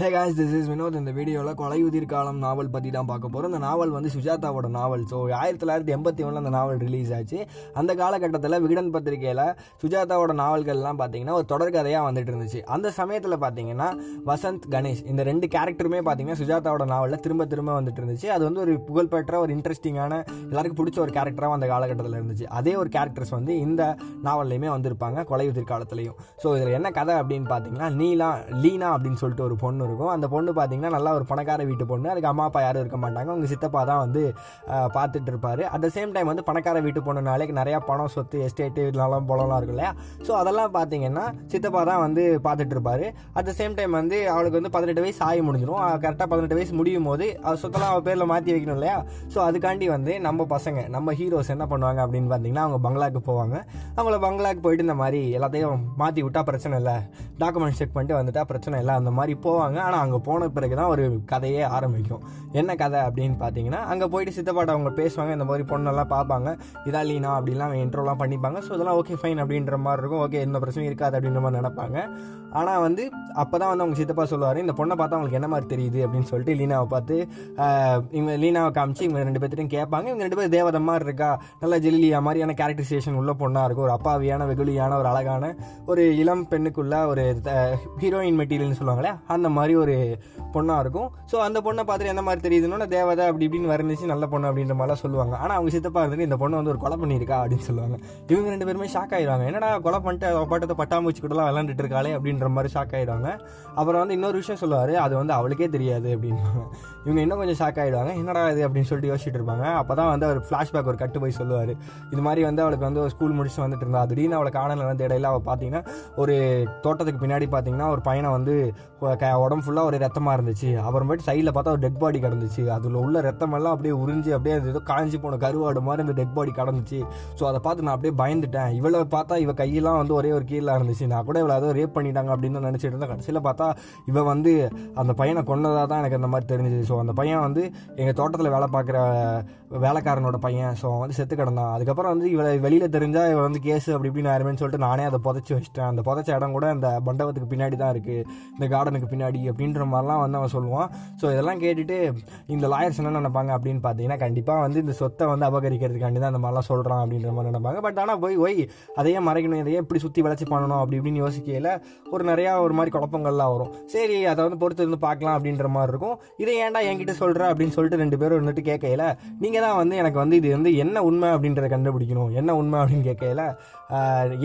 Hey guys this is Vinod இந்த வீடியோவில் கொலையுதிர் காலம் நாவல் பற்றி தான் பார்க்க போகிறோம் இந்த நாவல் வந்து சுஜாதாவோட நாவல். ஸோ ஆயிரத்தி தொள்ளாயிரத்தி எண்பத்தி ஒன்றில் அந்த நாவல் ரிலீஸ் ஆச்சு. அந்த காலகட்டத்தில் விகடன் பத்திரிகையில் சுஜாதாவோட நாவல்கள்லாம் பார்த்தீங்கன்னா ஒரு தொடர்கதையாக வந்துட்டு இருந்துச்சு. அந்த சமயத்தில் பார்த்தீங்கன்னா வசந்த் கணேஷ் இந்த ரெண்டு கேரக்டருமே பார்த்தீங்கன்னா சுஜாதாவோட நாவலில் திரும்ப திரும்ப வந்துட்டு இருந்துச்சு. அது வந்து ஒரு புகழ்பெற்ற ஒரு இன்ட்ரெஸ்டிங்கான எல்லாருக்கும் பிடிச்ச ஒரு கேரக்டராக அந்த காலகட்டத்தில் இருந்துச்சு. அதே ஒரு கேரக்டர்ஸ் வந்து இந்த நாவல்லையுமே வந்திருப்பாங்க கொலையுதிர் காலத்துலையும் ஸோ இதில் என்ன கதை அப்படின்னு பார்த்தீங்கன்னா நீலா லீனா அப்படின்னு சொல்லிட்டு ஒரு பொண்ணு இருக்கும். அந்த பொண்ணு பார்த்தீங்கன்னா நல்லா ஒரு பணக்கார வீட்டு பொண்ணு. அதுக்கு அம்மா அப்பா யாரும் இருக்க மாட்டாங்க. அவங்க சித்தப்பா தான் வந்து பார்த்துட்டு இருப்பாரு. அட் த சேம் டைம் வந்து பணக்கார வீட்டு பொண்ணுனாலே நிறையா பணம் சொத்து எஸ்டேட்டு நிலம் பொலம்லாம் இருக்கும் இல்லையா ஸோ அதெல்லாம் பார்த்தீங்கன்னா சித்தப்பா தான் வந்து பார்த்துட்டு இருப்பாரு. அட் த சேம் டைம் வந்து அவளுக்கு வந்து பதினெட்டு வயசு ஆகி முடிஞ்சிடும். கரெக்டாக பதினெட்டு வயசு முடியும் போது அவள் சொத்தெல்லாம் அவள் பேரில் மாற்றி வைக்கணும் இல்லையா? ஸோ அதுக்காண்டி வந்து நம்ம பசங்க நம்ம ஹீரோஸ் என்ன பண்ணுவாங்க அப்படின்னு பார்த்தீங்கன்னா அவங்க பங்களாக்கு போவாங்க. அவங்கள பங்களாக்கு போயிட்டு இந்த மாதிரி எல்லாத்தையும் மாற்றி விட்டால் பிரச்சனை இல்லை. டாக்குமெண்ட் செக் பண்ணிட்டு வந்துட்டா பிரச்சனை இல்லை. அந்த மாதிரி போவாங்க. ஆனால் அங்கே போன பிறகு தான் ஒரு கதையே ஆரம்பிக்கும். என்ன கதை அப்படின்னு பார்த்தீங்கன்னா அங்கே போயிட்டு சித்தப்பாட்ட அவங்க பேசுவாங்க இந்த மாதிரி பொண்ணெல்லாம் பார்ப்பாங்க இதா லீனா அப்படிலாம் இன்ட்ரோலாம் பண்ணிப்பாங்க. ஸோ இதெல்லாம் ஓகே ஃபைன் அப்படின்ற மாதிரி இருக்கும். ஓகே எந்த பிரச்சனையும் இருக்காது அப்படின்ற மாதிரி நினைப்பாங்க. ஆனால் வந்து அப்போ தான் வந்து அவங்க சித்தப்பா சொல்லுவார் இந்த பொண்ணை பார்த்தா அவங்களுக்கு என்ன மாதிரி தெரியுது? அப்படின்னு சொல்லிட்டு லீனாவை பார்த்து இவங்க லீனாவை காமிச்சு இவங்க ரெண்டு பேர்த்தையும் கேட்பாங்க. இவங்க ரெண்டு பேரும் தேவதை மாதிரி இருக்கா? நல்ல ஜெல்லியா மாதிரியான கேரக்டரைசேஷன் உள்ள பொண்ணாக இருக்கும்? ஒரு அப்பாவியான வெகுளியான ஒரு அழகான ஒரு இளம் பெண்ணுக்குள்ள ஒரு ஹீரோயின் மெட்டீரியல்னு சொல்லுவாங்களே அந்த மாதிரி ஒரு பொண்ணாக இருக்கும். ஸோ அந்த பொண்ணை பார்த்துட்டு எந்த மாதிரி தெரியுதுன்னா தேவதை அப்படி இப்படின்னு வர்ணிச்சு நல்ல பொண்ணு அப்படின்ற மாதிரிலாம் சொல்லுவாங்க. ஆனால் அவங்க சித்தப்பா இருந்துட்டு இந்த பொண்ணு வந்து ஒரு கொலை பண்ணியிருக்கா அப்படின்னு சொல்லுவாங்க. இவங்க ரெண்டு பேருமே ஷாக் ஆயிடுவாங்க. என்னடா கொலை பண்ணிட்டு பாட்டத்தை பட்டாம்பூச்சி கூடலாம் விளாண்டுட்டு இருக்காளே அப்படின்ற மாதிரி ஷாக் ஆயிடுவாங்க. அப்புறம் வந்து இன்னொரு விஷயம் சொல்லுவார் அது வந்து அவளுக்கே தெரியாது அப்படின்பாங்க இவங்க இன்னும் கொஞ்சம் ஷாக் ஆயிடுவாங்க. என்னடா இது அப்படின்னு சொல்லிட்டு யோசிச்சுட்டு இருப்பாங்க. அப்போ தான் வந்து அவர் ஃப்ளாஷ்பேக் ஒரு கட்டு போய் சொல்லுவார். இது மாதிரி வந்து அவளுக்கு வந்து ஒரு ஸ்கூல் முடிச்சு வந்துட்டு இருந்தா. திடீர்னு அவளை காணல இடையில அவள் பார்த்தீங்கன்னா ஒரு தோட்டத்துக்கு பின்னாடி பார்த்தீங்கன்னா ஒரு பையனை வந்து உடம்பு உடம்பு ஃபுல்லாக ஒரு ரத்தமாக இருந்துச்சு. அப்புறமேட்டு சைடில் பார்த்தா ஒரு டெட் பாடி கிடந்துச்சு. அதில் உள்ள ரத்தமெல்லாம் அப்படியே உறிஞ்சு அப்படியே அந்த ஏதோ காஞ்சி போன கருவாடு மாதிரி அந்த டெட் பாடி கிடந்துச்சு. ஸோ அதை பார்த்து நான் அப்படியே பயந்துட்டேன். இவளை பார்த்தா இவ கையெல்லாம் வந்து ஒரே ஒரு கீழே இருந்துச்சு. நான் கூட இவளை ஏதோ ரேப் பண்ணிட்டாங்க அப்படின்னு தான் நினச்சிட்டு இருந்தேன். கடைசியில் பார்த்தா இவன் வந்து அந்த பையனை கொண்டதாக தான் எனக்கு அந்த மாதிரி தெரிஞ்சுது. ஸோ அந்த பையன் வந்து எங்கள் தோட்டத்தில் வேலை பார்க்குற வேலைக்காரனோட பையன். ஸோ அவன் வந்து செத்து கிடந்தான். அதுக்கப்புறம் வந்து இவளை வெளியில் தெரிஞ்சால் இவள் வந்து கேஸ் அப்படி இப்படின்னு ஆயிருமேன்னு சொல்லிட்டு நானே அதை புதைச்சி வச்சிட்டேன். அந்த புதைச்ச இடம் கூட அந்த மண்டபத்துக்கு பின்னாடி தான் இருக்குது இந்த கார்டனுக்கு பின்னாடி அப்படின்ற மாதிரிலாம் வந்து அவன் சொல்லுவான். ஸோ இதெல்லாம் கேட்டுட்டு இந்த லாயர்ஸ் என்ன நினைப்பாங்க அப்படின்னு பார்த்தீங்கன்னா கண்டிப்பாக வந்து இந்த சொத்தை வந்து அபகரிக்கிறதுக்காண்டி தான் அந்த மாதிரிலாம் சொல்கிறான் அப்படின்ற மாதிரி நினைப்பாங்க. பட் ஆனால் போய் ஒய் அதையே மறைக்கணும் இதையே இப்படி சுற்றி வளர்ச்சி பண்ணணும் அப்படி இப்படின்னு யோசிக்கையில் ஒரு நிறையா ஒரு மாதிரி குழப்பங்கள்லாம் வரும். சரி அதை வந்து பொறுத்து இருந்து பார்க்கலாம் அப்படின்ற மாதிரி இருக்கும். இதை ஏன்டா என்கிட்ட சொல்கிற அப்படின்னு சொல்லிட்டு ரெண்டு பேரும் வந்துட்டு கேட்கையில நீங்கள் தான் வந்து எனக்கு வந்து இது வந்து என்ன உண்மை அப்படின்றத கண்டுபிடிக்கணும். என்ன உண்மை அப்படின்னு கேட்கையில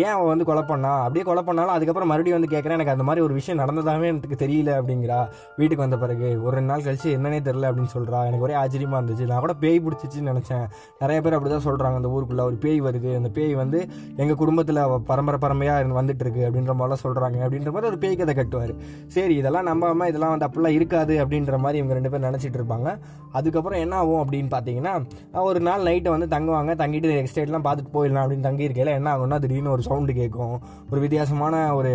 ஏன் அவன் வந்து கொலை பண்ணா? அப்படியே கொலை பண்ணாலும் அதுக்கப்புறம் மறுபடியும் வந்து கேட்குறேன் எனக்கு அந்த மாதிரி ஒரு விஷயம் நடந்ததாவே எனக்கு தெரியல அப்படிங்கிறா? வீட்டுக்கு வந்த பிறகு ஒரு ரெண்டு நாள் கழிச்சு என்னன்னே தெரில அப்படின்னு சொல்கிறா எனக்கு ஒரே ஆச்சரியமாக இருந்துச்சு. நான் கூட பேய் பிடிச்சிச்சின்னு நினச்சேன். நிறைய பேர் அப்படி தான் சொல்கிறாங்க அந்த ஊருக்குள்ளே ஒரு பேய் வருது. அந்த பேய் வந்து எங்கள் குடும்பத்தில் பரம்பரை பரம்பரையாக வந்துட்டு இருக்கு அப்படின்ற மாதிரிலாம் சொல்கிறாங்க அப்படின்ற மாதிரி ஒரு பேய் கதை கட்டுவார். சரி இதெல்லாம் நம்பாம இதெல்லாம் வந்து அப்படிலாம் இருக்காது அப்படின்ற மாதிரி இவங்க ரெண்டு பேர் நினச்சிட்டு இருப்பாங்க. அதுக்கப்புறம் என்ன ஆகும் அப்படின்னு பார்த்தீங்கன்னா ஒரு நாள் நைட்டை வந்து தங்குவாங்க. தங்கிட்டு எக்ஸ்டேட்லாம் பார்த்துட்டு போயிடலாம் அப்படின்னு தங்கியிருக்கையில என்ன ஆகும்னா திடீர்னு ஒரு சவுண்டு கேட்கும் ஒரு வித்தியாசமான ஒரு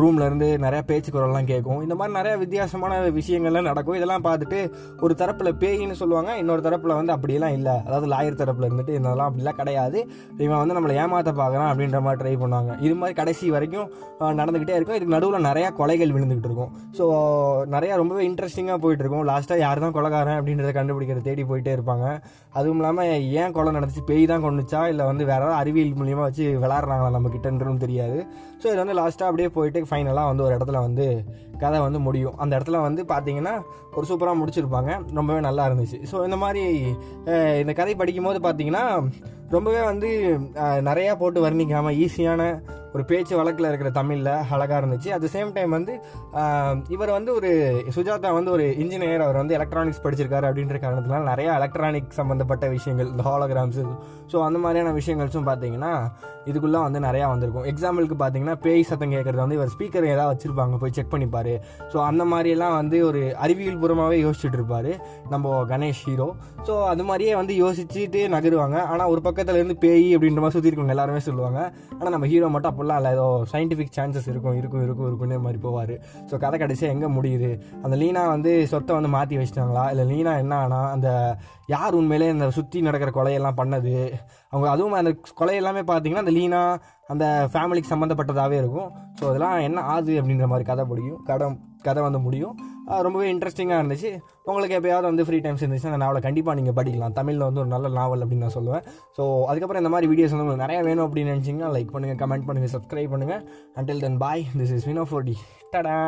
ரூம்ல இருந்து நிறைய பேச்சு குரல்லாம் கேட்கும் இந்த மாதிரி நிறைய வித்தியாசமான விஷயங்கள்லாம் நடக்கும். இதெல்லாம் பார்த்துட்டு ஒரு தரப்பில் பேயின்னு சொல்லுவாங்க இன்னொரு தரப்பில் வந்து அப்படியெல்லாம் இல்லை. அதாவது லாயர் தரப்பில் இருந்துட்டு இதெல்லாம் அப்படிலாம் கிடையாது. இவன் வந்து நம்மளை ஏமாத்த பார்க்குறான் அப்படின்ற மாதிரி ட்ரை பண்ணுவாங்க. இது மாதிரி கடைசி வரைக்கும் நடந்துக்கிட்டே இருக்கும். இதுக்கு நடுவில் நிறையா கொலைகள் விழுந்துகிட்டு இருக்கும். ஸோ நிறையா ரொம்பவே இன்ட்ரெஸ்டிங்காக போயிட்டு இருக்கும். லாஸ்ட்டாக யார் தான் கொலைகாரன் அப்படின்றத கண்டுபிடிக்கிற தேடி போயிட்டே இருப்பாங்க. அதுவும் இல்லாமல் ஏன் கொலை நடந்துச்சு? பேய் தான் கொண்டுச்சா இல்லை வந்து வேற ஏதாவது அறிவியல் மூலியமாக வச்சு விளாட்றாங்களா நம்ம கிட்டன்றதும் தெரியாது. ஸோ இது வந்து லாஸ்ட்டாக அப்படியே போயிட்டு ஃபைனலாக வந்து ஒரு இடத்துல வந்து கதை வந்து முடியும். அந்த இடத்துல வந்து பார்த்தீங்கன்னா ஒரு சூப்பராக முடிச்சிருப்பாங்க. ரொம்பவே நல்லா இருந்துச்சு. ஸோ இந்த மாதிரி இந்த கதை படிக்கும்போது பார்த்தீங்கன்னா ரொம்பவே வந்து நிறையா போட்டு வர்ணிக்காமல் ஈஸியான ஒரு பேச்சு வழக்கில் இருக்கிற தமிழில் அழகாக இருந்துச்சு. அட் சேம் டைம் வந்து இவர் வந்து ஒரு சுஜாதா வந்து ஒரு இன்ஜினியர் அவர் வந்து எலக்ட்ரானிக்ஸ் படிச்சிருக்காரு அப்படின்ற காரணத்தினால நிறையா எலக்ட்ரானிக் சம்மந்தப்பட்ட விஷயங்கள் இந்த ஹாலோகிராம்ஸ் ஸோ அந்த மாதிரியான விஷயங்கள்ஸும் பார்த்தீங்கன்னா இதுக்குள்ளே வந்து நிறையா வந்திருக்கும். எக்ஸாம்பிளுக்கு பார்த்தீங்கன்னா பேய் சத்தம் கேட்குறது வந்து இவர் ஸ்பீக்கர் ஏதாவது வச்சுருப்பாங்க போய் செக் பண்ணிப்பார். ஸோ அந்த மாதிரியெல்லாம் வந்து ஒரு அறிவியல் பூர்வமாகவே யோசிச்சுட்டு இருப்பார் நம்ம கணேஷ் ஹீரோ ஸோ அது மாதிரியே வந்து யோசிச்சுட்டு நகருவாங்க. ஆனால் ஒரு பக்கம் பக்கத்துல இருந்து பேய் அப்படின்ற மாதிரி சுற்றி இருக்கவங்க எல்லாருமே சொல்லுவாங்க. ஆனால் நம்ம ஹீரோ மட்டும் அப்படிலாம் இல்லை. ஏதோ சயின்டிஃபிக் சான்சஸ் இருக்கும் இருக்கும் இருக்கும் இருக்குன்னு மாதிரி போவார். ஸோ கதை கடைசியாக எங்கே முடியுது? அந்த லீனா வந்து சொத்தை வந்து மாற்றி வச்சிட்டாங்களா? இல்லை லீனா என்ன ஆனா அந்த யார் உண்மையிலே இந்த சுற்றி நடக்கிற கொலையெல்லாம் பண்ணது? அவங்க அதுவும் அந்த கொலை எல்லாமே பார்த்தீங்கன்னா அந்த லீனா அந்த ஃபேமிலிக்கு சம்மந்தப்பட்டதாகவே இருக்கும். ஸோ அதெல்லாம் என்ன ஆகுது அப்படின்ற மாதிரி கதை முடியும். கதை கதை வந்து முடியும். ரொம்பவே இன்ட்ரெஸ்டிங்காக இருந்துச்சு. உங்களுக்கு எப்பயாவது வந்து ஃப்ரீ டைம்ஸ் இருந்துச்சுன்னா அந்த நாவலை கண்டிப்பாக நீங்கள் படிக்கலாம். தமிழில் வந்து ஒரு நல்ல நாவல் அப்படின்னு நான் சொல்லுவேன். ஸோ அதுக்கப்புறம் இந்த மாதிரி வீடியோஸ் வந்து உங்களுக்கு நிறைய வேணும் அப்படின்னு நினச்சிங்கன்னா லைக் பண்ணுங்கள் கமெண்ட் பண்ணுங்கள் சப்ஸ்கிரைப் பண்ணுங்கள் until then bye this is Vino forty tata